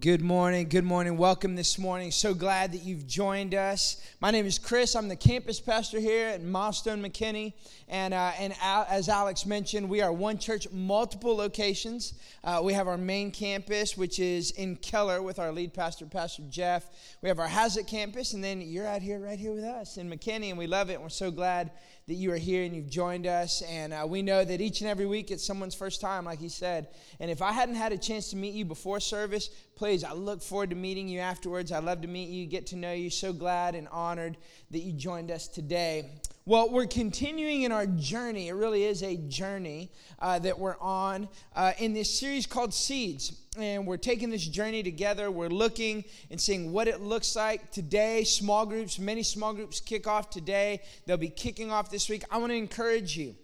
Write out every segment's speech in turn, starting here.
good morning. Good morning. Welcome this morning. So glad that you've joined us. My name is Chris. I'm the campus pastor here at Milestone McKinney. And, uh, and as Alex mentioned, we are one church, multiple locations. Uh, we have our main campus, which is in Keller with our lead pastor, Pastor Jeff. We have our Haslet campus, and then you're out here, right here with us in McKinney, and we love it. And we're so glad that you are here and you've joined us. And uh, we know that each and every week it's someone's first time, like he said. And if I hadn't had a chance to meet you before service, please, I look forward to meeting you afterwards. I love to meet you, get to know you. So glad and honored that you joined us today. Well, we're continuing in our journey. It really is a journey uh, that we're on uh, in this series called Seeds. And we're taking this journey together. We're looking and seeing what it looks like today. Small groups, many small groups kick off today. They'll be kicking off this week. I want to encourage you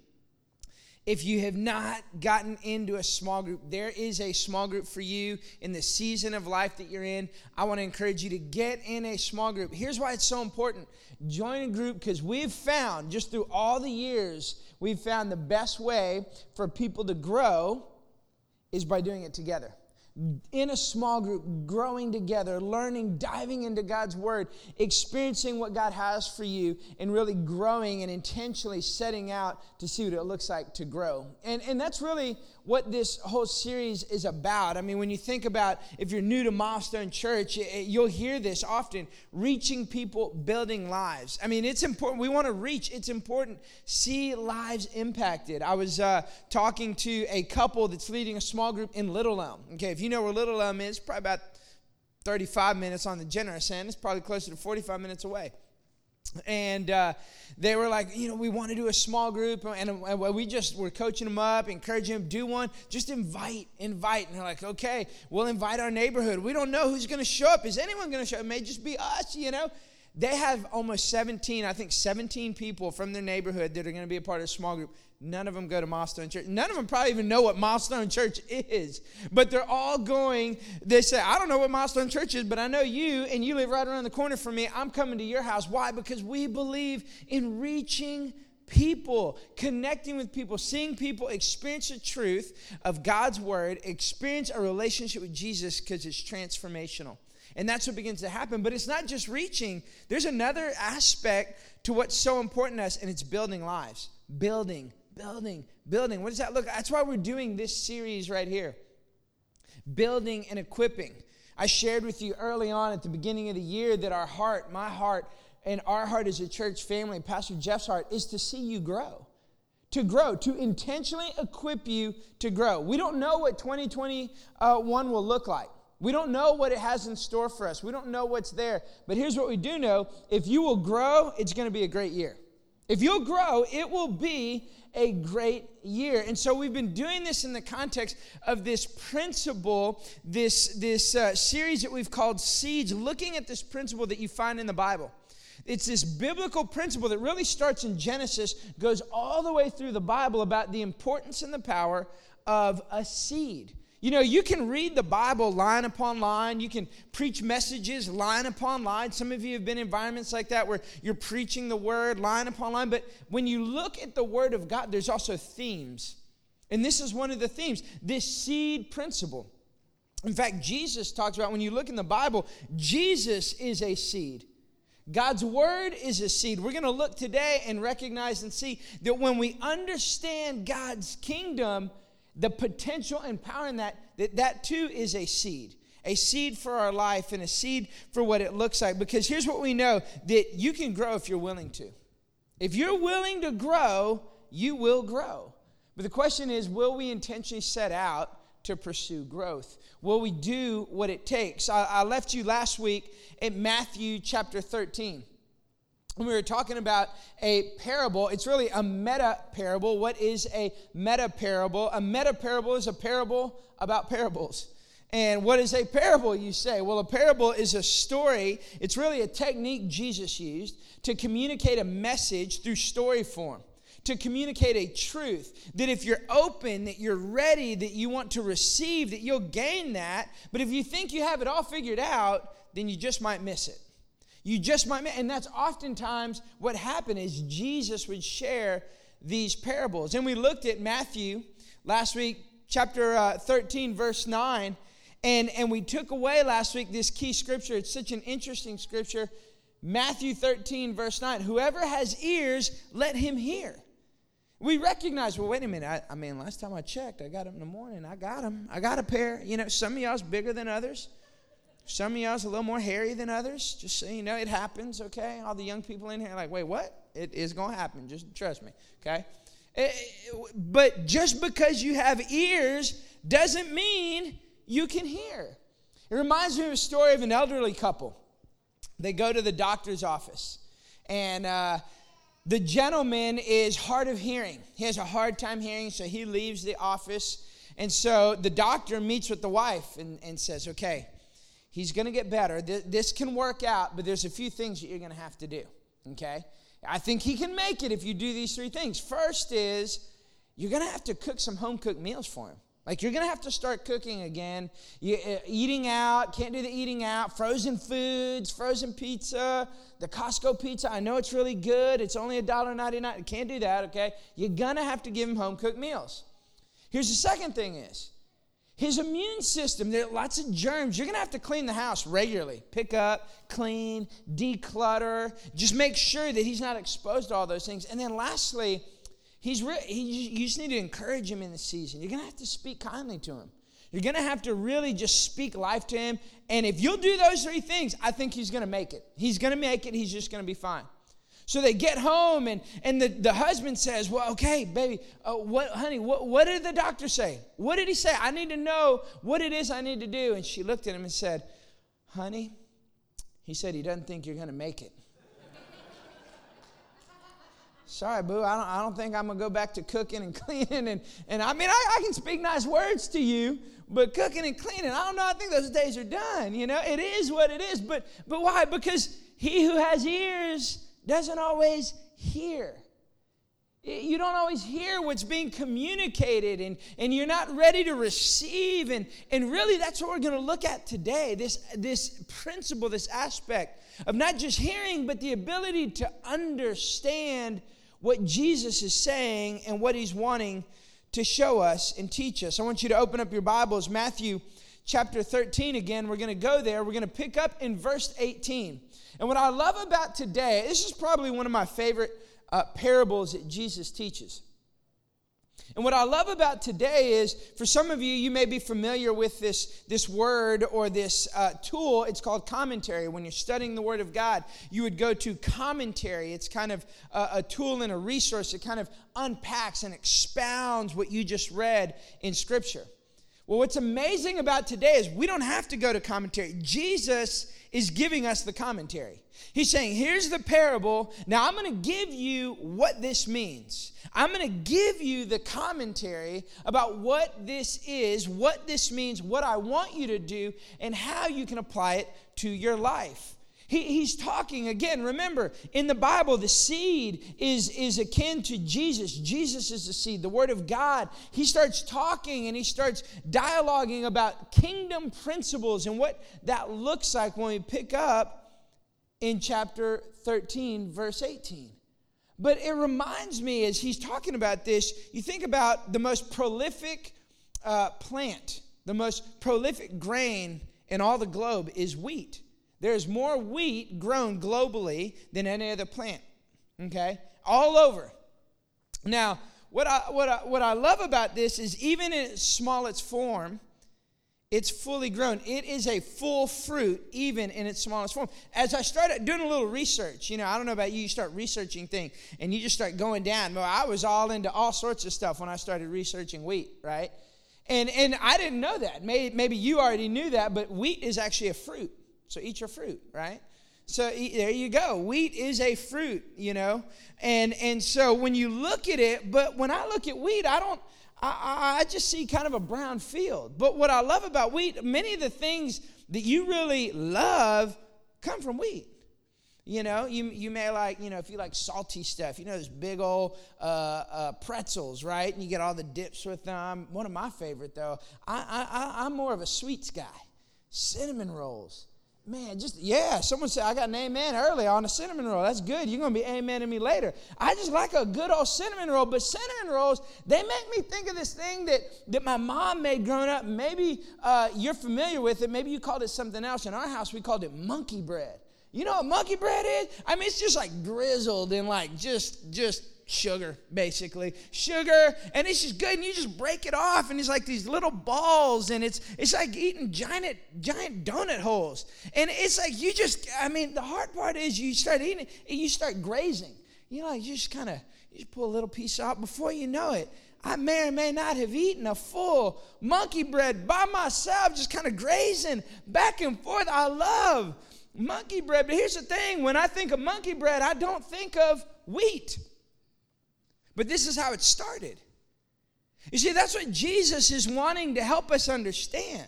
if you have not gotten into a small group, there is a small group for you in the season of life that you're in. I want to encourage you to get in a small group. Here's why it's so important join a group because we've found, just through all the years, we've found the best way for people to grow is by doing it together in a small group, growing together, learning, diving into God's Word, experiencing what God has for you, and really growing and intentionally setting out to see what it looks like to grow. And, and that's really what this whole series is about. I mean, when you think about if you're new to Milestone Church, you'll hear this often reaching people, building lives. I mean, it's important. We want to reach, it's important. See lives impacted. I was uh, talking to a couple that's leading a small group in Little Elm. Okay, if you know where Little Elm is, probably about 35 minutes on the generous end, it's probably closer to 45 minutes away and uh, they were like, you know, we want to do a small group, and, and we just were coaching them up, encouraging them, do one, just invite, invite. And they're like, okay, we'll invite our neighborhood. We don't know who's going to show up. Is anyone going to show up? It may just be us, you know. They have almost 17, I think 17 people from their neighborhood that are going to be a part of a small group. None of them go to Milestone Church. None of them probably even know what Milestone Church is. But they're all going, they say, I don't know what Milestone Church is, but I know you, and you live right around the corner from me. I'm coming to your house. Why? Because we believe in reaching people, connecting with people, seeing people experience the truth of God's word, experience a relationship with Jesus because it's transformational. And that's what begins to happen. But it's not just reaching, there's another aspect to what's so important to us, and it's building lives. Building building, building. What does that look? That's why we're doing this series right here. Building and equipping. I shared with you early on at the beginning of the year that our heart, my heart, and our heart as a church family, Pastor Jeff's heart, is to see you grow. To grow, to intentionally equip you to grow. We don't know what 2021 will look like. We don't know what it has in store for us. We don't know what's there. But here's what we do know if you will grow, it's going to be a great year. If you'll grow, it will be a great year. And so we've been doing this in the context of this principle, this, this uh, series that we've called Seeds, looking at this principle that you find in the Bible. It's this biblical principle that really starts in Genesis, goes all the way through the Bible about the importance and the power of a seed. You know, you can read the Bible line upon line. You can preach messages line upon line. Some of you have been in environments like that where you're preaching the word line upon line. But when you look at the word of God, there's also themes. And this is one of the themes this seed principle. In fact, Jesus talks about when you look in the Bible, Jesus is a seed. God's word is a seed. We're going to look today and recognize and see that when we understand God's kingdom, the potential and power in that, that, that too is a seed. A seed for our life and a seed for what it looks like. Because here's what we know that you can grow if you're willing to. If you're willing to grow, you will grow. But the question is will we intentionally set out to pursue growth? Will we do what it takes? I, I left you last week in Matthew chapter 13 we were talking about a parable. It's really a meta parable. What is a meta parable? A meta parable is a parable about parables. And what is a parable, you say? Well, a parable is a story. It's really a technique Jesus used to communicate a message through story form, to communicate a truth. That if you're open, that you're ready, that you want to receive, that you'll gain that. But if you think you have it all figured out, then you just might miss it. You just might, and that's oftentimes what happened is Jesus would share these parables. And we looked at Matthew last week, chapter uh, 13, verse 9, And, and we took away last week this key scripture. It's such an interesting scripture. Matthew 13, verse 9. Whoever has ears, let him hear. We recognize, well, wait a minute. I, I mean, last time I checked, I got them in the morning. I got them. I got a pair. You know, some of y'all's bigger than others. Some of y'all's a little more hairy than others. Just so you know, it happens, okay? All the young people in here like, wait, what? It is going to happen. Just trust me, okay? It, eh, but just because you have ears doesn't mean you can hear. It reminds me of a story of an elderly couple. They go to the doctor's office, and uh, the gentleman is hard of hearing. He has a hard time hearing, so he leaves the office. And so the doctor meets with the wife and, and says, Okay, he's going to get better. This can work out, but there's a few things that you're going to have to do. Okay? I think he can make it if you do these three things. First is you're going to have to cook some home cooked meals for him. Like you're gonna have to start cooking again. You, uh, eating out, can't do the eating out. Frozen foods, frozen pizza, the Costco pizza. I know it's really good. It's only $1.99. Can't do that, okay? You're gonna have to give him home cooked meals. Here's the second thing is his immune system, there are lots of germs. You're gonna have to clean the house regularly. Pick up, clean, declutter. Just make sure that he's not exposed to all those things. And then lastly, He's re- he, you just need to encourage him in the season. You're going to have to speak kindly to him. You're going to have to really just speak life to him. And if you'll do those three things, I think he's going to make it. He's going to make it. He's just going to be fine. So they get home, and, and the, the husband says, Well, okay, baby, uh, what, honey, what, what did the doctor say? What did he say? I need to know what it is I need to do. And she looked at him and said, Honey, he said he doesn't think you're going to make it. Sorry, boo, I don't, I don't think I'm going to go back to cooking and cleaning. And, and I mean, I, I can speak nice words to you, but cooking and cleaning, I don't know. I think those days are done. You know, it is what it is. But, but why? Because he who has ears doesn't always hear. You don't always hear what's being communicated, and, and you're not ready to receive. And, and really, that's what we're going to look at today this, this principle, this aspect of not just hearing, but the ability to understand what Jesus is saying and what he's wanting to show us and teach us. I want you to open up your Bibles, Matthew chapter 13 again. We're going to go there. We're going to pick up in verse 18. And what I love about today, this is probably one of my favorite uh, parables that Jesus teaches. And what I love about today is, for some of you, you may be familiar with this, this word or this uh, tool. It's called commentary. When you're studying the Word of God, you would go to commentary. It's kind of a, a tool and a resource that kind of unpacks and expounds what you just read in Scripture. Well, what's amazing about today is we don't have to go to commentary. Jesus is giving us the commentary. He's saying, here's the parable. Now I'm going to give you what this means. I'm going to give you the commentary about what this is, what this means, what I want you to do, and how you can apply it to your life. He, he's talking again. Remember, in the Bible, the seed is, is akin to Jesus. Jesus is the seed, the Word of God. He starts talking and he starts dialoguing about kingdom principles and what that looks like when we pick up in chapter 13, verse 18. But it reminds me as he's talking about this, you think about the most prolific uh, plant, the most prolific grain in all the globe is wheat. There's more wheat grown globally than any other plant, okay? All over. Now, what I, what I, what I love about this is even in its smallest form, it's fully grown. It is a full fruit, even in its smallest form. As I started doing a little research, you know, I don't know about you, you start researching things and you just start going down. Well, I was all into all sorts of stuff when I started researching wheat, right? And, and I didn't know that. Maybe, maybe you already knew that, but wheat is actually a fruit. So eat your fruit, right? So there you go. Wheat is a fruit, you know. And and so when you look at it, but when I look at wheat, I don't I, I just see kind of a brown field. But what I love about wheat, many of the things that you really love come from wheat. You know, you, you may like, you know, if you like salty stuff, you know, those big old uh, uh, pretzels, right? And you get all the dips with them. One of my favorite, though, I, I, I'm more of a sweets guy. Cinnamon rolls man, just, yeah, someone said, I got an amen early on a cinnamon roll. That's good. You're going to be amening me later. I just like a good old cinnamon roll, but cinnamon rolls, they make me think of this thing that, that my mom made growing up. Maybe uh, you're familiar with it. Maybe you called it something else. In our house, we called it monkey bread. You know what monkey bread is? I mean, it's just like grizzled and like just, just sugar, basically. Sugar, and it's just good, and you just break it off, and it's like these little balls, and it's it's like eating giant, giant donut holes. And it's like you just, I mean, the hard part is you start eating it, and you start grazing. You know, you just kind of you just pull a little piece out before you know it. I may or may not have eaten a full monkey bread by myself, just kind of grazing back and forth. I love monkey bread. But here's the thing when I think of monkey bread, I don't think of wheat. But this is how it started. You see, that's what Jesus is wanting to help us understand.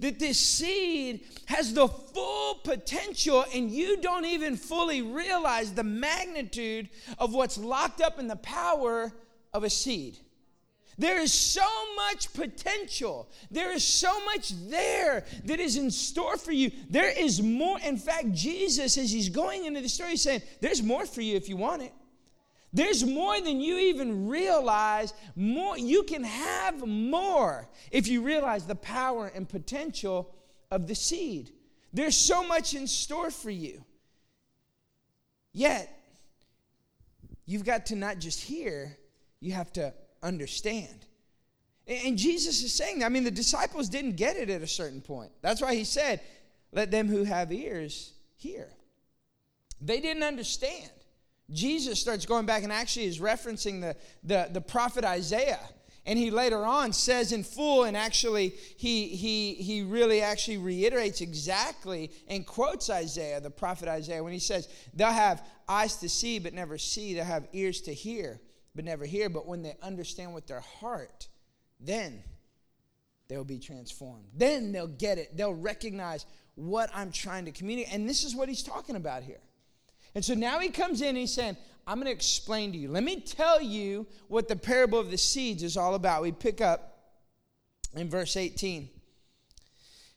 That this seed has the full potential, and you don't even fully realize the magnitude of what's locked up in the power of a seed. There is so much potential. There is so much there that is in store for you. There is more. In fact, Jesus, as he's going into the story, he's saying, There's more for you if you want it. There's more than you even realize. More you can have more if you realize the power and potential of the seed. There's so much in store for you. Yet, you've got to not just hear, you have to understand. And Jesus is saying that. I mean, the disciples didn't get it at a certain point. That's why he said, Let them who have ears hear. They didn't understand. Jesus starts going back and actually is referencing the, the, the prophet Isaiah. And he later on says in full, and actually he, he, he really actually reiterates exactly and quotes Isaiah, the prophet Isaiah, when he says, They'll have eyes to see but never see, they'll have ears to hear but never hear. But when they understand with their heart, then they'll be transformed. Then they'll get it. They'll recognize what I'm trying to communicate. And this is what he's talking about here. And so now he comes in and he's saying, I'm going to explain to you. Let me tell you what the parable of the seeds is all about. We pick up in verse 18.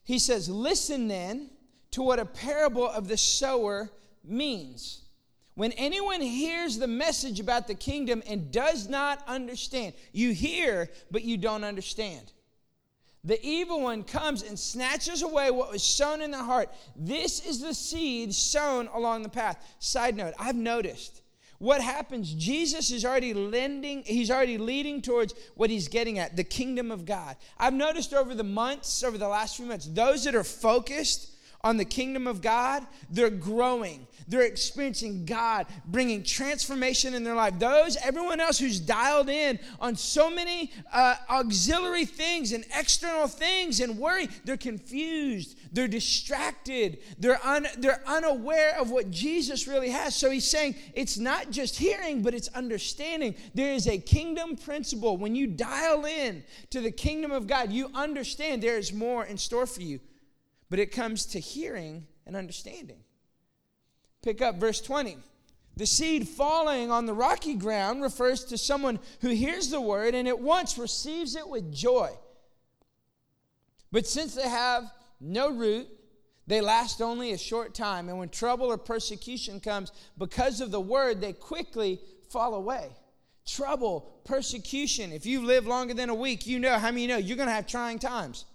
He says, Listen then to what a parable of the sower means. When anyone hears the message about the kingdom and does not understand, you hear, but you don't understand the evil one comes and snatches away what was sown in the heart. This is the seed sown along the path. Side note, I've noticed what happens jesus is already lending he's already leading towards what he's getting at the kingdom of god i've noticed over the months over the last few months those that are focused on the kingdom of God, they're growing. They're experiencing God bringing transformation in their life. Those, everyone else who's dialed in on so many uh, auxiliary things and external things and worry, they're confused. They're distracted. They're, un, they're unaware of what Jesus really has. So he's saying it's not just hearing, but it's understanding. There is a kingdom principle. When you dial in to the kingdom of God, you understand there is more in store for you but it comes to hearing and understanding. Pick up verse 20. The seed falling on the rocky ground refers to someone who hears the word and at once receives it with joy. But since they have no root, they last only a short time. And when trouble or persecution comes because of the word, they quickly fall away. Trouble, persecution. If you live longer than a week, you know how many know you're going to have trying times.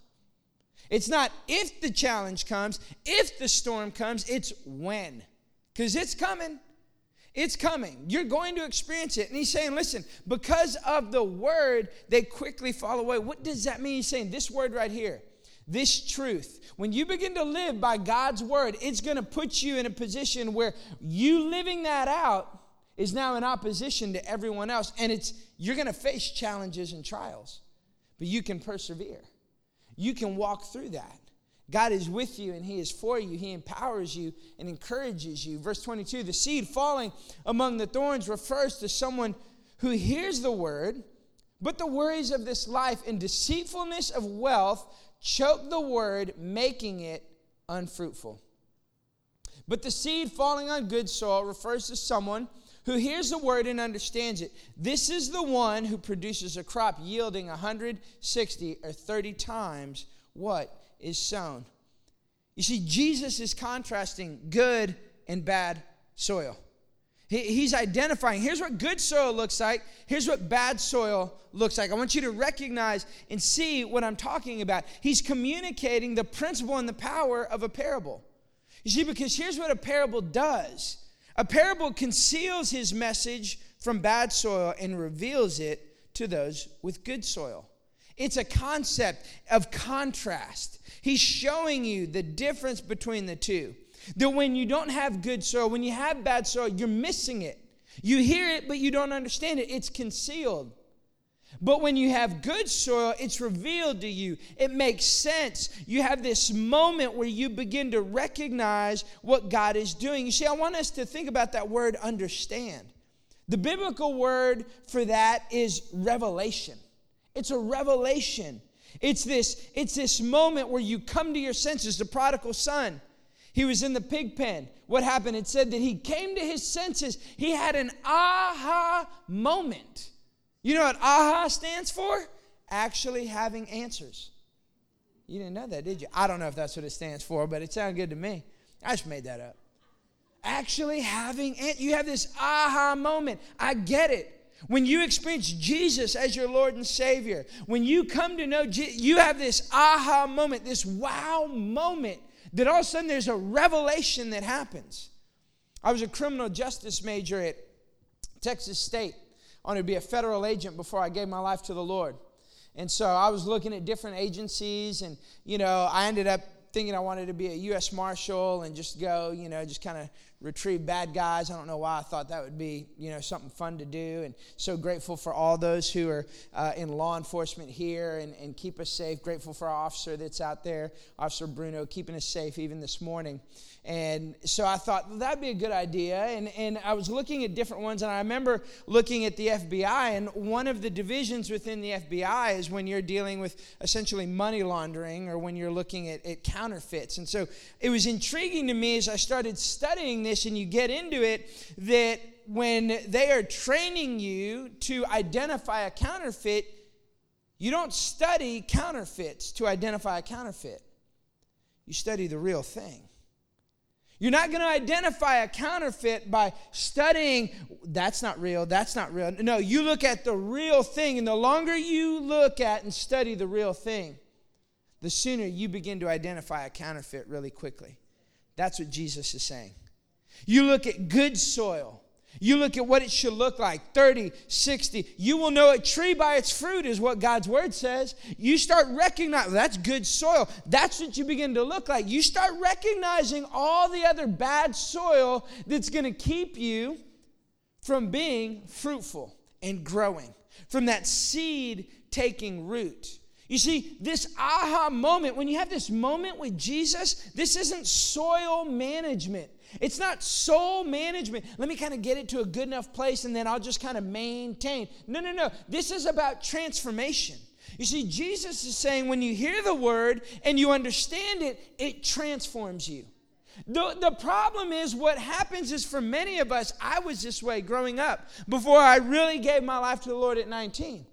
It's not if the challenge comes, if the storm comes, it's when. Because it's coming. It's coming. You're going to experience it. And he's saying, listen, because of the word, they quickly fall away. What does that mean? He's saying this word right here, this truth. When you begin to live by God's word, it's going to put you in a position where you living that out is now in opposition to everyone else. And it's you're going to face challenges and trials, but you can persevere you can walk through that. God is with you and He is for you. He empowers you and encourages you. Verse 22 the seed falling among the thorns refers to someone who hears the word, but the worries of this life and deceitfulness of wealth choke the word, making it unfruitful. But the seed falling on good soil refers to someone who hears the word and understands it. This is the one who produces a crop yielding 160 or 30 times what is sown. You see, Jesus is contrasting good and bad soil. He's identifying here's what good soil looks like, here's what bad soil looks like. I want you to recognize and see what I'm talking about. He's communicating the principle and the power of a parable. You see, because here's what a parable does a parable conceals his message from bad soil and reveals it to those with good soil. It's a concept of contrast. He's showing you the difference between the two. That when you don't have good soil, when you have bad soil, you're missing it. You hear it, but you don't understand it. It's concealed. But when you have good soil, it's revealed to you. It makes sense. You have this moment where you begin to recognize what God is doing. You see, I want us to think about that word understand. The biblical word for that is revelation. It's a revelation. It's this, it's this moment where you come to your senses, the prodigal son. He was in the pig pen. What happened? It said that he came to his senses. He had an aha moment. You know what aha stands for? Actually having answers. You didn't know that, did you? I don't know if that's what it stands for, but it sounded good to me. I just made that up. Actually having, you have this aha moment. I get it. When you experience Jesus as your Lord and Savior, when you come to know, you have this aha moment, this wow moment that all of a sudden there's a revelation that happens. I was a criminal justice major at Texas State. I wanted to be a federal agent before I gave my life to the Lord. And so I was looking at different agencies, and, you know, I ended up thinking I wanted to be a U.S. Marshal and just go, you know, just kind of retrieve bad guys. I don't know why I thought that would be, you know, something fun to do. And so grateful for all those who are uh, in law enforcement here and, and keep us safe. Grateful for our officer that's out there, Officer Bruno, keeping us safe even this morning. And so I thought well, that'd be a good idea. And, and I was looking at different ones, and I remember looking at the FBI. And one of the divisions within the FBI is when you're dealing with essentially money laundering or when you're looking at, at counterfeits. And so it was intriguing to me as I started studying this, and you get into it, that when they are training you to identify a counterfeit, you don't study counterfeits to identify a counterfeit. You study the real thing. You're not going to identify a counterfeit by studying, that's not real, that's not real. No, you look at the real thing, and the longer you look at and study the real thing, the sooner you begin to identify a counterfeit really quickly. That's what Jesus is saying. You look at good soil, you look at what it should look like 30, 60. You will know a tree by its fruit, is what God's word says. You start recognizing that's good soil. That's what you begin to look like. You start recognizing all the other bad soil that's going to keep you from being fruitful and growing, from that seed taking root. You see, this aha moment, when you have this moment with Jesus, this isn't soil management. It's not soul management. Let me kind of get it to a good enough place and then I'll just kind of maintain. No, no, no. This is about transformation. You see, Jesus is saying when you hear the word and you understand it, it transforms you. The, the problem is, what happens is for many of us, I was this way growing up before I really gave my life to the Lord at 19.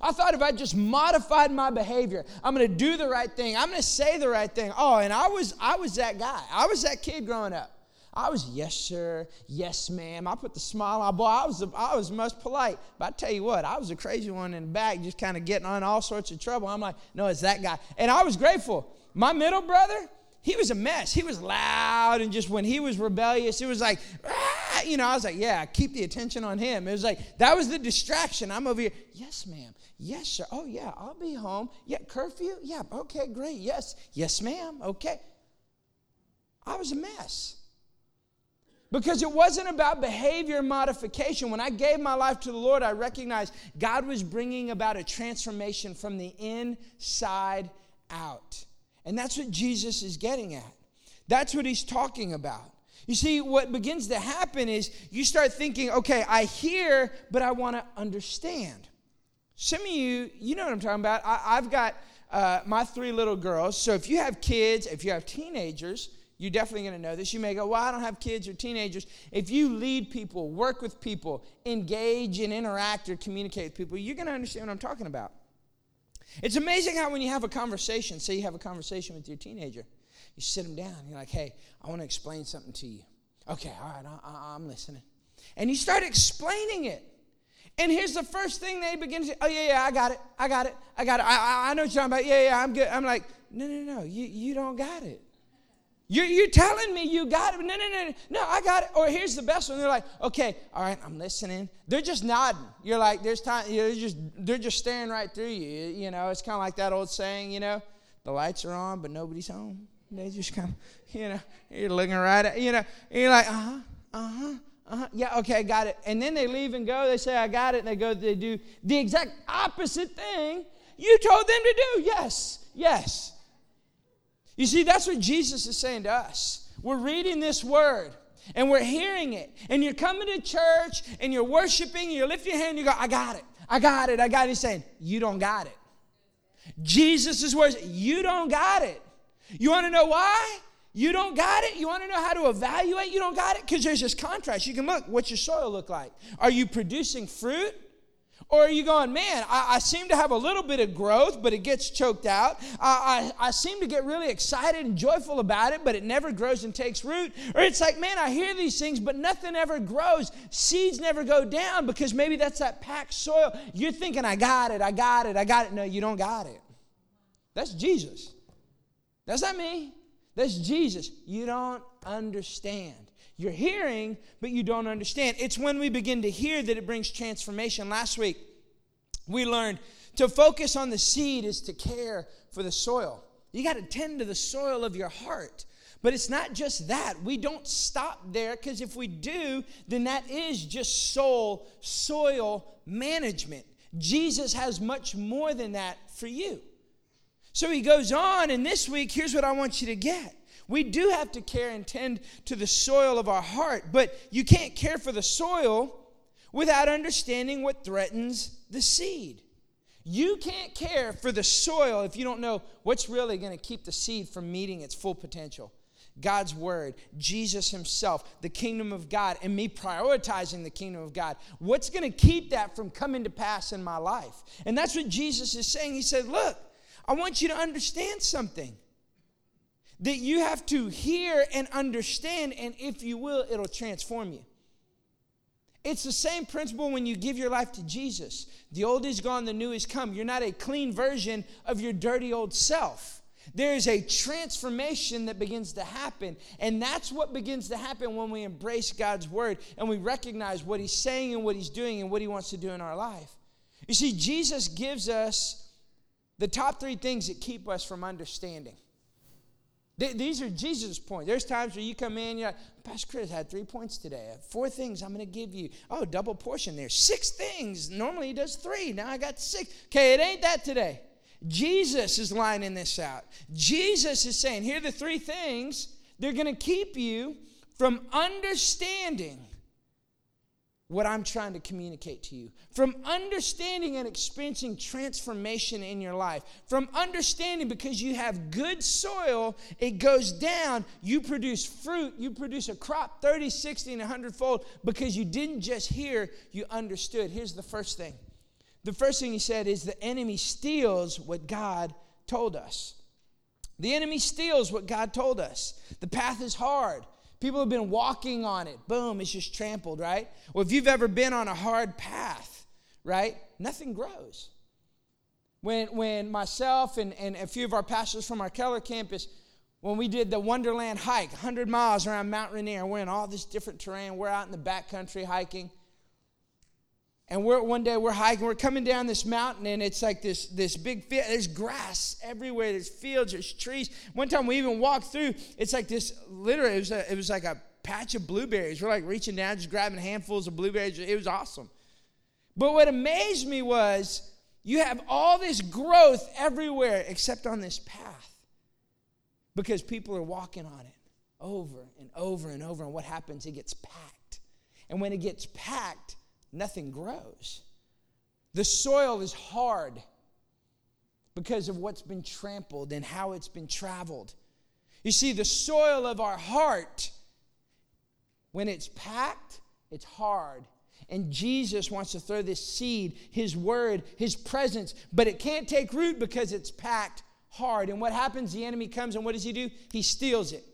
I thought if I just modified my behavior, I'm going to do the right thing. I'm going to say the right thing. Oh, and I was I was that guy. I was that kid growing up. I was yes sir, yes ma'am. I put the smile on. Boy, I was the, I was most polite. But I tell you what, I was a crazy one in the back, just kind of getting on all sorts of trouble. I'm like, no, it's that guy, and I was grateful. My middle brother, he was a mess. He was loud, and just when he was rebellious, it was like, ah, you know, I was like, yeah, keep the attention on him. It was like that was the distraction. I'm over here, yes ma'am, Yes, sir. Oh, yeah, I'll be home. Yeah, curfew? Yeah, okay, great. Yes, yes, ma'am. Okay. I was a mess. Because it wasn't about behavior modification. When I gave my life to the Lord, I recognized God was bringing about a transformation from the inside out. And that's what Jesus is getting at. That's what he's talking about. You see, what begins to happen is you start thinking, okay, I hear, but I want to understand. Some of you, you know what I'm talking about. I, have got uh, my three little girls. So if you have kids, if you have teenagers, you're definitely going to know this. You may go, Well, I don't have kids or teenagers. If you lead people, work with people, engage and interact or communicate with people, you're going to understand what I'm talking about. It's amazing how when you have a conversation, say you have a conversation with your teenager, You sit them down. You're like, hey, I want to explain something to you. Okay, all right, I, am listening. And you start explaining it. And here's the first thing they begin to say, oh, yeah, yeah, I got it. I got it. I got it. I, I, I know what you're talking about. Yeah, yeah, I'm good. I'm like, no, no, no, you, you don't got it. You're, you're telling me you got it. No, no, no, no, I got it. Or here's the best one. They're like, okay, all right, I'm listening. They're just nodding. You're like, there's time, they're just they're just staring right through you. You know, it's kind of like that old saying, you know, the lights are on, but nobody's home. They just of, you know, you're looking right at, you know, you're like, uh-huh, uh-huh. Uh-huh. Yeah, okay, I got it. And then they leave and go. They say, I got it. And they go, they do the exact opposite thing you told them to do. Yes, yes. You see, that's what Jesus is saying to us. We're reading this word and we're hearing it. And you're coming to church and you're worshiping, you lift your hand and you go, I got it. I got it. I got it. He's saying, You don't got it. Jesus' words, You don't got it. You want to know why? You don't got it? You want to know how to evaluate? You don't got it? Because there's this contrast. You can look, what's your soil look like? Are you producing fruit? Or are you going, man, I, I seem to have a little bit of growth, but it gets choked out. I, I, I seem to get really excited and joyful about it, but it never grows and takes root. Or it's like, man, I hear these things, but nothing ever grows. Seeds never go down because maybe that's that packed soil. You're thinking, I got it, I got it, I got it. No, you don't got it. That's Jesus. That's not me. That's Jesus. You don't understand. You're hearing, but you don't understand. It's when we begin to hear that it brings transformation. Last week, we learned to focus on the seed is to care for the soil. You got to tend to the soil of your heart. But it's not just that. We don't stop there because if we do, then that is just soul, soil management. Jesus has much more than that for you. So he goes on, and this week, here's what I want you to get. We do have to care and tend to the soil of our heart, but you can't care for the soil without understanding what threatens the seed. You can't care for the soil if you don't know what's really going to keep the seed from meeting its full potential. God's word, Jesus himself, the kingdom of God, and me prioritizing the kingdom of God. What's going to keep that from coming to pass in my life? And that's what Jesus is saying. He said, Look, I want you to understand something that you have to hear and understand, and if you will, it'll transform you. It's the same principle when you give your life to Jesus. The old is gone, the new is come. You're not a clean version of your dirty old self. There is a transformation that begins to happen. And that's what begins to happen when we embrace God's word and we recognize what He's saying and what He's doing and what He wants to do in our life. You see, Jesus gives us the top three things that keep us from understanding. These are Jesus' points. There's times where you come in, you're like, Pastor Chris had three points today. Four things I'm going to give you. Oh, double portion there. Six things. Normally he does three. Now I got six. Okay, it ain't that today. Jesus is lining this out. Jesus is saying, here are the three things. They're going to keep you from understanding what I'm trying to communicate to you. From understanding and experiencing transformation in your life. From understanding because you have good soil, it goes down, you produce fruit, you produce a crop 30, 60, and 100 fold because you didn't just hear, you understood. Here's the first thing. The first thing he said is the enemy steals what God told us. The enemy steals what God told us. The path is hard. People have been walking on it. Boom, it's just trampled, right? Well, if you've ever been on a hard path, right, nothing grows. When, when myself and, and a few of our pastors from our Keller campus, when we did the Wonderland hike, 100 miles around Mount Rainier, we're in all this different terrain. We're out in the backcountry hiking. And we're one day we're hiking, we're coming down this mountain, and it's like this, this big field. There's grass everywhere, there's fields, there's trees. One time we even walked through, it's like this literally, it was, a, it was like a patch of blueberries. We're like reaching down, just grabbing handfuls of blueberries. It was awesome. But what amazed me was you have all this growth everywhere except on this path. Because people are walking on it over and over and over. And what happens? It gets packed. And when it gets packed, nothing grows. The soil is hard because of what's been trampled and how it's been traveled. You see, the soil of our heart, when it's packed, it's hard. And Jesus wants to throw this seed, His word, His presence, but it can't take root because it's packed hard. And what happens? The enemy comes, and what does he do? He steals it.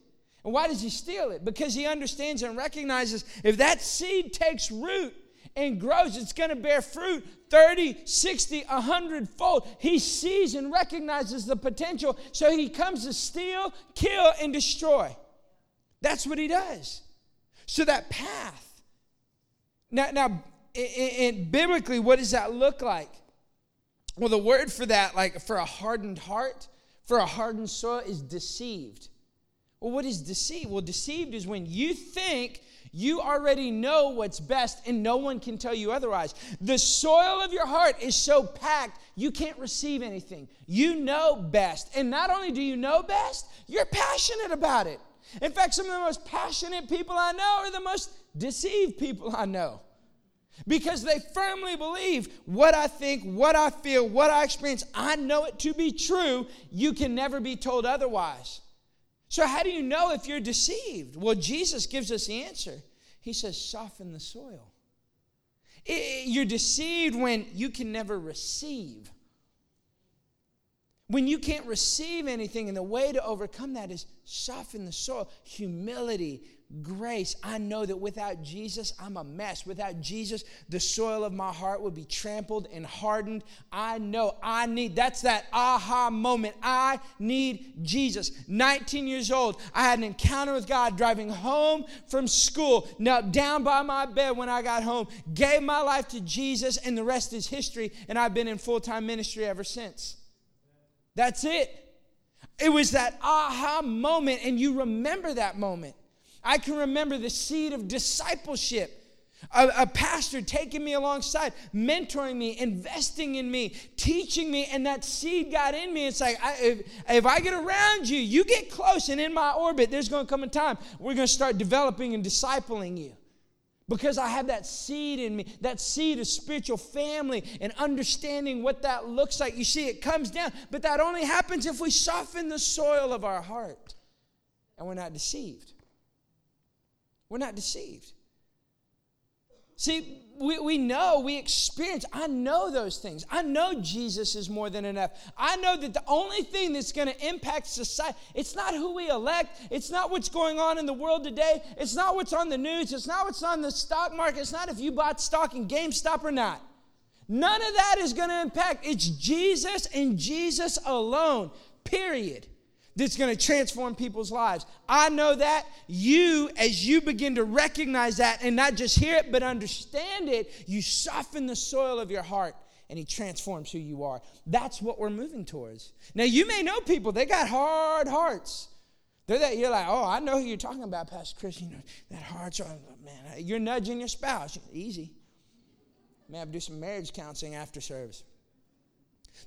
And why does he steal it? Because he understands and recognizes if that seed takes root and grows, it's going to bear fruit 30, 60, 100 fold. He sees and recognizes the potential, so he comes to steal, kill, and destroy. That's what he does. So that path. Now, now in, biblically, what does that look like? Well, the word for that, like for a hardened heart, for a hardened soil, is deceived. Well, what is deceived? Well, deceived is when you think you already know what's best and no one can tell you otherwise. The soil of your heart is so packed, you can't receive anything. You know best. And not only do you know best, you're passionate about it. In fact, some of the most passionate people I know are the most deceived people I know because they firmly believe what I think, what I feel, what I experience. I know it to be true. You can never be told otherwise. So, how do you know if you're deceived? Well, Jesus gives us the answer. He says, soften the soil. You're deceived when you can never receive. When you can't receive anything, and the way to overcome that is soften the soil. Humility, grace. I know that without Jesus, I'm a mess. Without Jesus, the soil of my heart would be trampled and hardened. I know I need, that's that aha moment. I need Jesus. 19 years old, I had an encounter with God driving home from school, knelt down by my bed when I got home, gave my life to Jesus, and the rest is history. And I've been in full time ministry ever since. That's it. It was that aha moment, and you remember that moment. I can remember the seed of discipleship. A, a, pastor taking me alongside, mentoring me, investing in me, teaching me, and that seed got in me. It's like, I, if, if I get around you, you get close, and in my orbit, there's going to come a time we're going to start developing and discipling you. Because I have that seed in me, that seed of spiritual family and understanding what that looks like. You see, it comes down, but that only happens if we soften the soil of our heart and we're not deceived. We're not deceived. See, we, we know, we experience, I know those things. I know Jesus is more than enough. I know that the only thing that's going to impact society, it's not who we elect, it's not what's going on in the world today, it's not what's on the news, it's not what's on the stock market, it's not if you bought stock in GameStop or not. None of that is going to impact. It's Jesus and Jesus alone, period that's going to transform people's lives. I know that. You, as you begin to recognize that and not just hear it, but understand it, you soften the soil of your heart and He transforms who you are. That's what we're moving towards. Now, you may know people, they got hard hearts. They're that you're like, oh, I know who you're talking about, Pastor Chris. You know, that heart's oh, man. You're nudging your spouse. Easy. May to do some marriage counseling after service.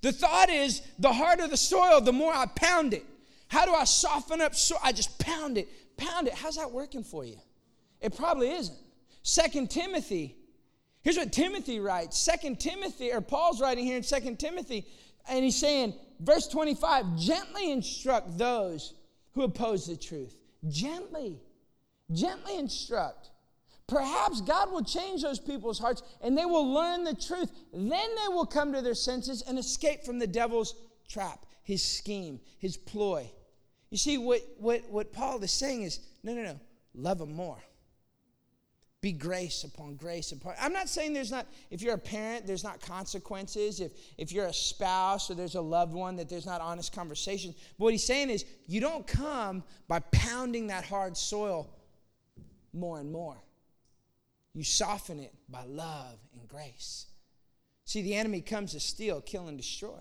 The thought is the harder the soil, the more I pound it. How do I soften up? So I just pound it, pound it. How's that working for you? It probably isn't. Second Timothy. Here's what Timothy writes. Second Timothy, or Paul's writing here in Second Timothy, and he's saying, verse 25, gently instruct those who oppose the truth. Gently, gently instruct. Perhaps God will change those people's hearts and they will learn the truth. Then they will come to their senses and escape from the devil's trap, his scheme, his ploy. You see, what, what, what Paul is saying is no, no, no, love them more. Be grace upon grace upon. I'm not saying there's not, if you're a parent, there's not consequences. If, if you're a spouse or there's a loved one, that there's not honest conversations. But what he's saying is you don't come by pounding that hard soil more and more. You soften it by love and grace. See, the enemy comes to steal, kill, and destroy.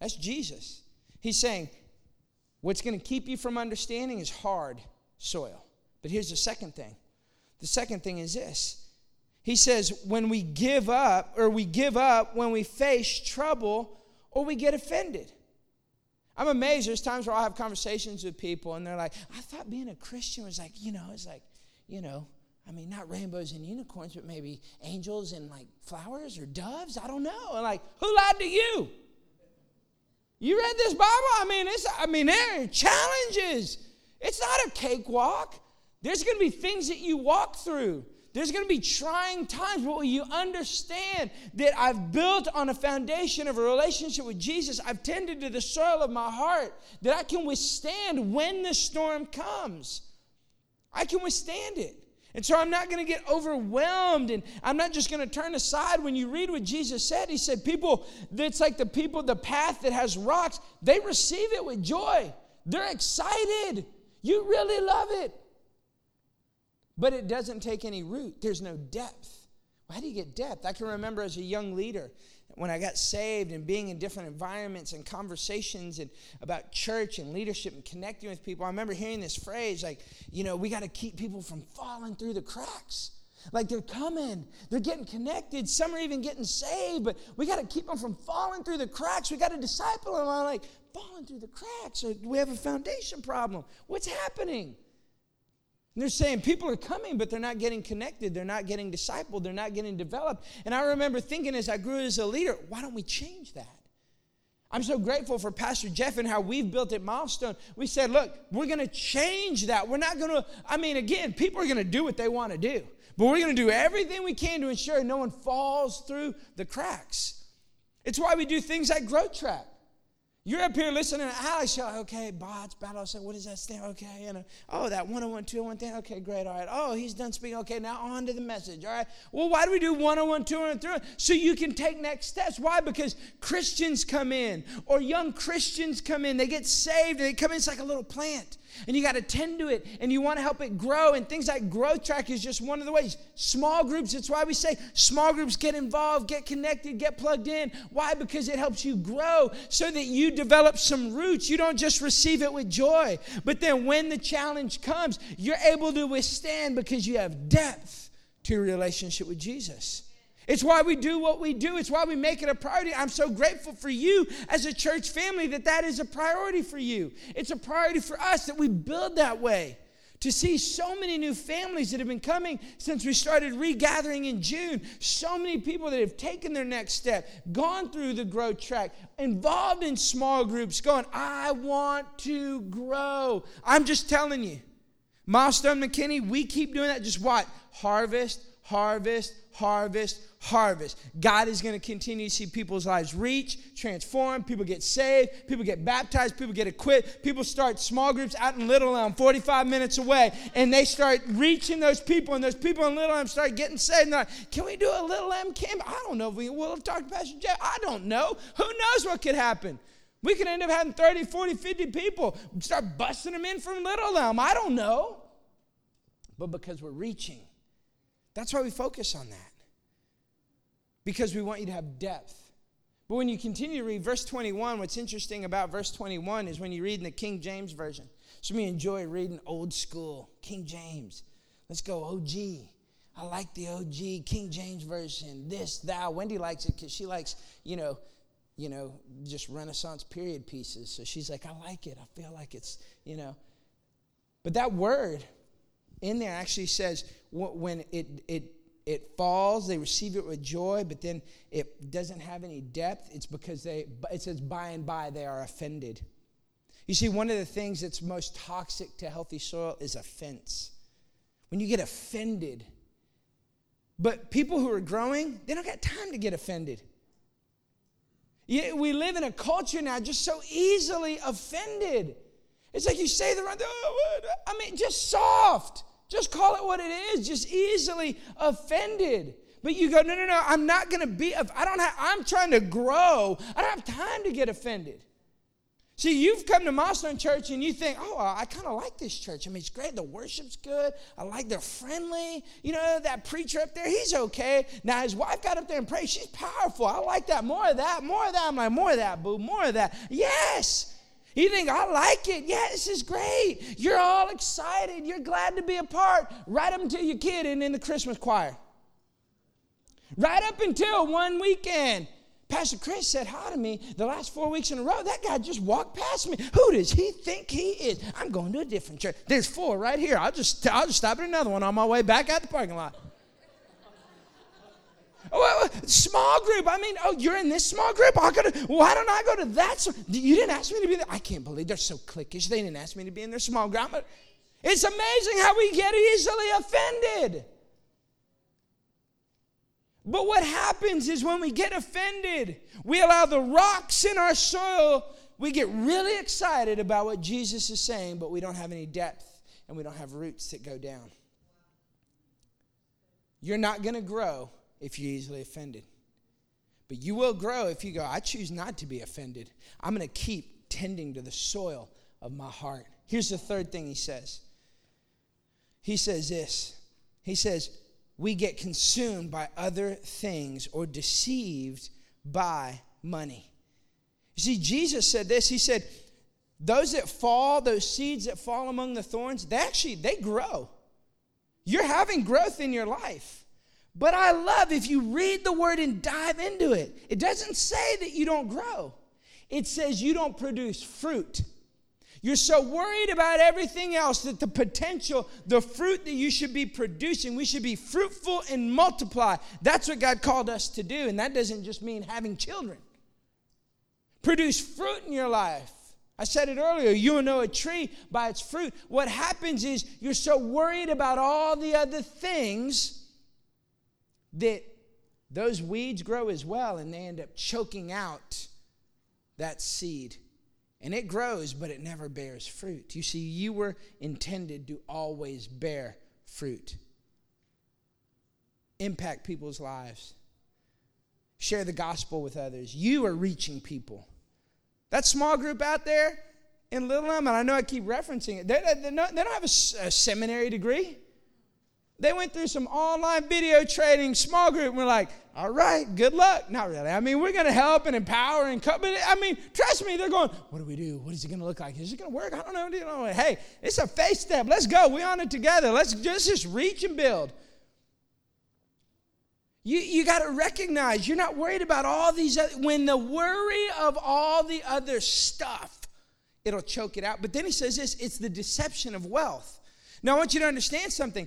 That's Jesus. He's saying, What's going to keep you from understanding is hard soil. But here's the second thing the second thing is this He says, when we give up, or we give up when we face trouble, or we get offended. I'm amazed. There's times where I'll have conversations with people and they're like, I thought being a Christian was like, you know, it's like, you know, I mean, not rainbows and unicorns, but maybe angels and like flowers or doves. I don't know. And like, who lied to you? You read this Bible? I mean, it's I mean, there are challenges. It's not a cakewalk. There's going to be things that you walk through. There's going to be trying times, but you understand that I've built on a foundation of a relationship with Jesus, I've tended to the soil of my heart, that I can withstand when the storm comes. I can withstand it. And so I'm not going to get overwhelmed and I'm not just going to turn aside. When you read what Jesus said, He said, People, it's like the people, the path that has rocks, they receive it with joy. They're excited. You really love it. But it doesn't take any root, there's no depth. How do you get depth? I can remember as a young leader, when I got saved and being in different environments and conversations and about church and leadership and connecting with people, I remember hearing this phrase like, you know, we got to keep people from falling through the cracks. Like they're coming, they're getting connected. Some are even getting saved, but we got to keep them from falling through the cracks. We got to disciple them. I'm like, falling through the cracks. Or we have a foundation problem. What's happening? And they're saying people are coming, but they're not getting connected. They're not getting discipled. They're not getting developed. And I remember thinking as I grew as a leader, why don't we change that? I'm so grateful for Pastor Jeff and how we've built at Milestone. We said, look, we're going to change that. We're not going to, I mean, again, people are going to do what they want to do, but we're going to do everything we can to ensure no one falls through the cracks. It's why we do things like Growth Track. You're up here listening to Alex. Like, okay, bots, battle. I said, what does that stand? Okay, and uh, oh, that one on one, two on one thing. Okay, great. All right. Oh, he's done speaking. Okay, now on to the message. All right. Well, why do we do one on one, two on three? So you can take next steps. Why? Because Christians come in, or young Christians come in. They get saved, and they come in. It's like a little plant and you got to tend to it and you want to help it grow and things like growth track is just one of the ways. Small groups that's why we say small groups get involved get connected get plugged in. Why? Because it helps you grow so that you develop some roots. You don't just receive it with joy but then when the challenge comes you're able to withstand because you have depth to your relationship with jesus it's why we do what we do. It's why we make it a priority. I'm so grateful for you as a church family that that is a priority for you. It's a priority for us that we build that way. To see so many new families that have been coming since we started regathering in June, so many people that have taken their next step, gone through the growth track, involved in small groups, going, I want to grow. I'm just telling you, Milestone McKinney, we keep doing that. Just what? Harvest, harvest, harvest, harvest. God is going to continue to see people's lives reach, transform, people get saved, people get baptized, people get equipped, people start small groups out in Little Elm, 45 minutes away, and they start reaching those people, and those people in Little Elm start getting saved. And they're like, can we do a Little Elm camp? I don't know if we will talk to Pastor Jeff. I don't know. Who knows what could happen? We could end up having 30, 40, 50 people start busting them in from Little Elm. I don't know. But because we're reaching, that's why we focus on that because we want you to have depth. But when you continue to read verse 21, what's interesting about verse 21 is when you read in the King James Version. So we enjoy reading old school, King James. Let's go, OG. I like the OG King James Version, this, thou. Wendy likes it because she likes, you know, you know, just Renaissance period pieces. So she's like, I like it. I feel like it's, you know. But that word in there actually says when it, it it falls, they receive it with joy, but then it doesn't have any depth. It's because they, it says, by and by they are offended. You see, one of the things that's most toxic to healthy soil is offense. When you get offended, but people who are growing, they don't got time to get offended. Yeah, we live in a culture now just so easily offended. It's like you say the right, oh, I mean, just soft. Just call it what it is, just easily offended. But you go, no, no, no, I'm not going to be, I don't have, I'm trying to grow. I don't have time to get offended. See, you've come to Milestone Church and you think, oh, I kind of like this church. I mean, it's great. The worship's good. I like they're friendly. You know, that preacher up there, he's okay. Now, his wife got up there and prayed. She's powerful. I like that. More of that. More of that. I'm like, more of that, boo. More of that. Yes. You think, I like it. Yeah, this is great. You're all excited. You're glad to be a part. Right up until your kid and in the Christmas choir. Right up until one weekend. Pastor Chris said hi to me the last four weeks in a row. That guy just walked past me. Who does he think he is? I'm going to a different church. There's four right here. I'll just I'll just stop at another one on my way back out the parking lot. Well, small group. I mean, oh, you're in this small group. I gotta. Why don't I go to that? You didn't ask me to be there. I can't believe they're so cliquish. They didn't ask me to be in their small group. It's amazing how we get easily offended. But what happens is when we get offended, we allow the rocks in our soil, we get really excited about what Jesus is saying, but we don't have any depth and we don't have roots that go down. You're not going to grow if you're easily offended. But you will grow if you go, I choose not to be offended. I'm going to keep tending to the soil of my heart. Here's the third thing he says. He says this. He says, we get consumed by other things or deceived by money. You see, Jesus said this. He said, those that fall, those seeds that fall among the thorns, they actually they grow. You're having growth in your life. But I love if you read the word and dive into it. It doesn't say that you don't grow. It says you don't produce fruit. You're so worried about everything else that the potential, the fruit that you should be producing, we should be fruitful and multiply. That's what God called us to do. And that doesn't just mean having children. Produce fruit in your life. I said it earlier, you will know a tree by its fruit. What happens is you're so worried about all the other things that those weeds grow as well and they end up choking out that seed. And it grows, but it never bears fruit. You see, you were intended to always bear fruit, impact people's lives, share the gospel with others. You are reaching people. That small group out there in Little Elm, and I know I keep referencing it, they, they, don't, they don't have a, a, seminary degree. They went through some online video training small group, and we're like, all right, good luck. Not really. I mean, we're going to help and empower and cut, but I mean, trust me, they're going, what do we do? What is it going to look like? Is it going to work? I don't know. You know. Hey, it's a faith step. Let's go. We're on it together. Let's just, just reach and build. You, you got to recognize you're not worried about all these other, when the worry of all the other stuff, it'll choke it out. But then he says this it's the deception of wealth. Now, I want you to understand something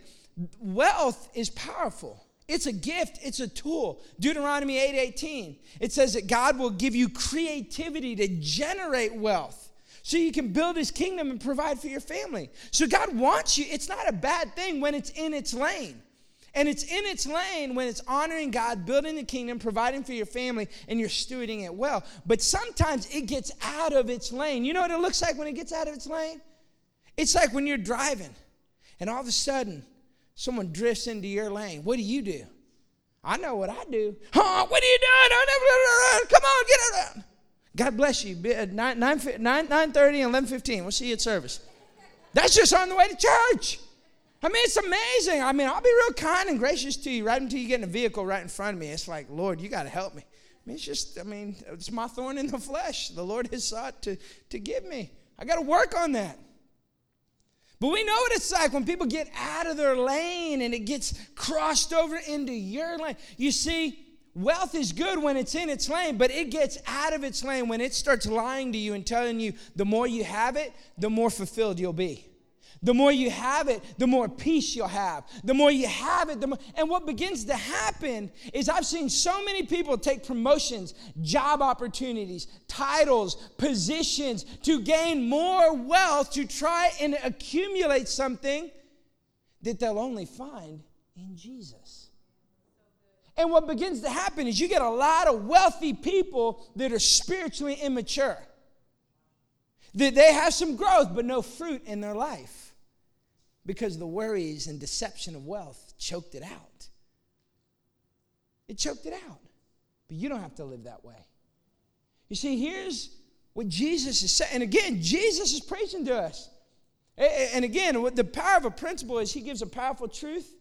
wealth is powerful. It's a gift, it's a tool. Deuteronomy 8 18, it says that God will give you creativity to generate wealth so you can build his kingdom and provide for your family. So God wants you, it's not a bad thing when it's in its lane. And it's in its lane when it's honoring God, building the kingdom, providing for your family, and you're stewarding it well. But sometimes it gets out of its lane. You know what it looks like when it gets out of its lane? It's like when you're driving, and all of a sudden, someone drifts into your lane. What do you do? I know what I do. Huh? What are you doing? Come on, get out. God bless you. Uh, 9, 9, 9, 9 30 and 11 15. We'll see you at service. That's just on the way to church. I mean, it's amazing. I mean, I'll be real kind and gracious to you right until you get in a vehicle right in front of me. It's like, Lord, you got to help me. I mean, it's just, I mean, it's my thorn in the flesh. The Lord has sought to, to give me. I got to work on that. But we know what it's like when people get out of their lane and it gets crossed over into your lane. You see, wealth is good when it's in its lane, but it gets out of its lane when it starts lying to you and telling you the more you have it, the more fulfilled you'll be. The more you have it, the more peace you'll have. The more you have it, the more. And what begins to happen is I've seen so many people take promotions, job opportunities, titles, positions to gain more wealth to try and accumulate something that they'll only find in Jesus. And what begins to happen is you get a lot of wealthy people that are spiritually immature. That they have some growth, but no fruit in their life because the worries and deception of wealth choked it out. It choked it out. But you don't have to live that way. You see, here's what Jesus is saying. And again, Jesus is preaching to us. And again, the power of a principle is he gives a powerful truth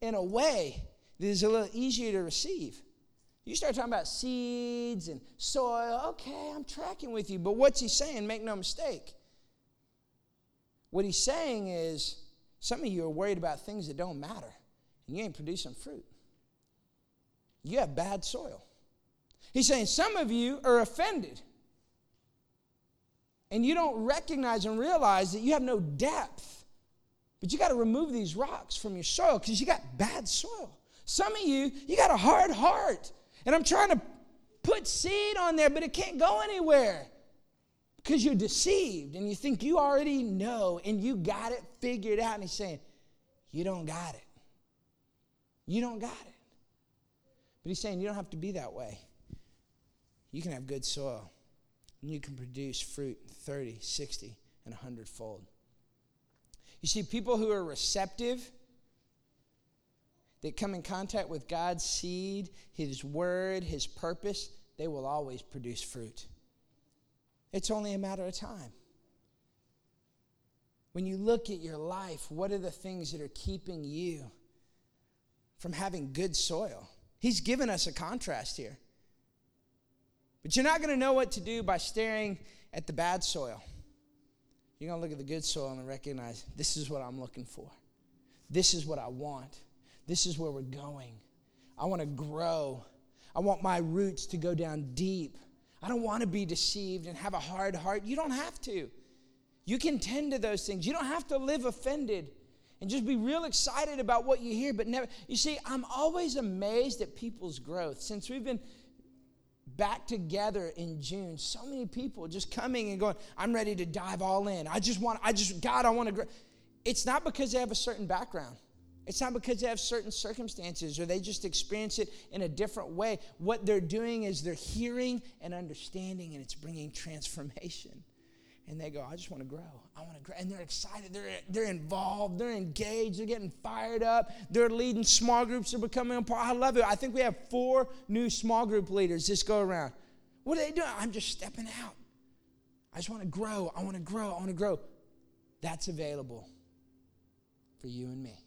in a way that is a little easier to receive. You start talking about seeds and soil, okay, I'm tracking with you. But what's he saying? Make no mistake. What he's saying is some of you are worried about things that don't matter, and you ain't producing fruit. You have bad soil. He's saying some of you are offended, and you don't recognize and realize that you have no depth. But you got to remove these rocks from your soil because you got bad soil. Some of you, you got a hard heart. And I'm trying to put seed on there, but it can't go anywhere because you're deceived and you think you already know and you got it figured out. And he's saying, You don't got it. You don't got it. But he's saying you don't have to be that way. You can have good soil, and you can produce fruit 30, 60, and 100 fold. You see, people who are receptive, that come in contact with God's seed, His word, His purpose, they will always produce fruit. It's only a matter of time. When you look at your life, what are the things that are keeping you from having good soil? He's given us a contrast here. But you're not going to know what to do by staring at the bad soil. You're going to look at the good soil and recognize this is what I'm looking for. This is what I want. This is where we're going. I want to grow. I want my roots to go down deep. I don't want to be deceived and have a hard heart. You don't have to. You can tend to those things. You don't have to live offended and just be real excited about what you hear, but never. You see, I'm always amazed at people's growth. Since we've been back together in June, so many people just coming and going, I'm ready to dive all in. I just want, I just, God, I want to grow. It's not because they have a certain background. It's not because they have certain circumstances or they just experience it in a different way. What they're doing is they're hearing and understanding, and it's bringing transformation and they go, I just want to grow. I want to grow. And they're excited. They're, they're involved. They're engaged. They're getting fired up. They're leading small groups. They're becoming a part. I love it. I think we have four new small group leaders this go around. What are they doing? I'm just stepping out. I just want to grow. I want to grow. I want to grow. That's available for you and me.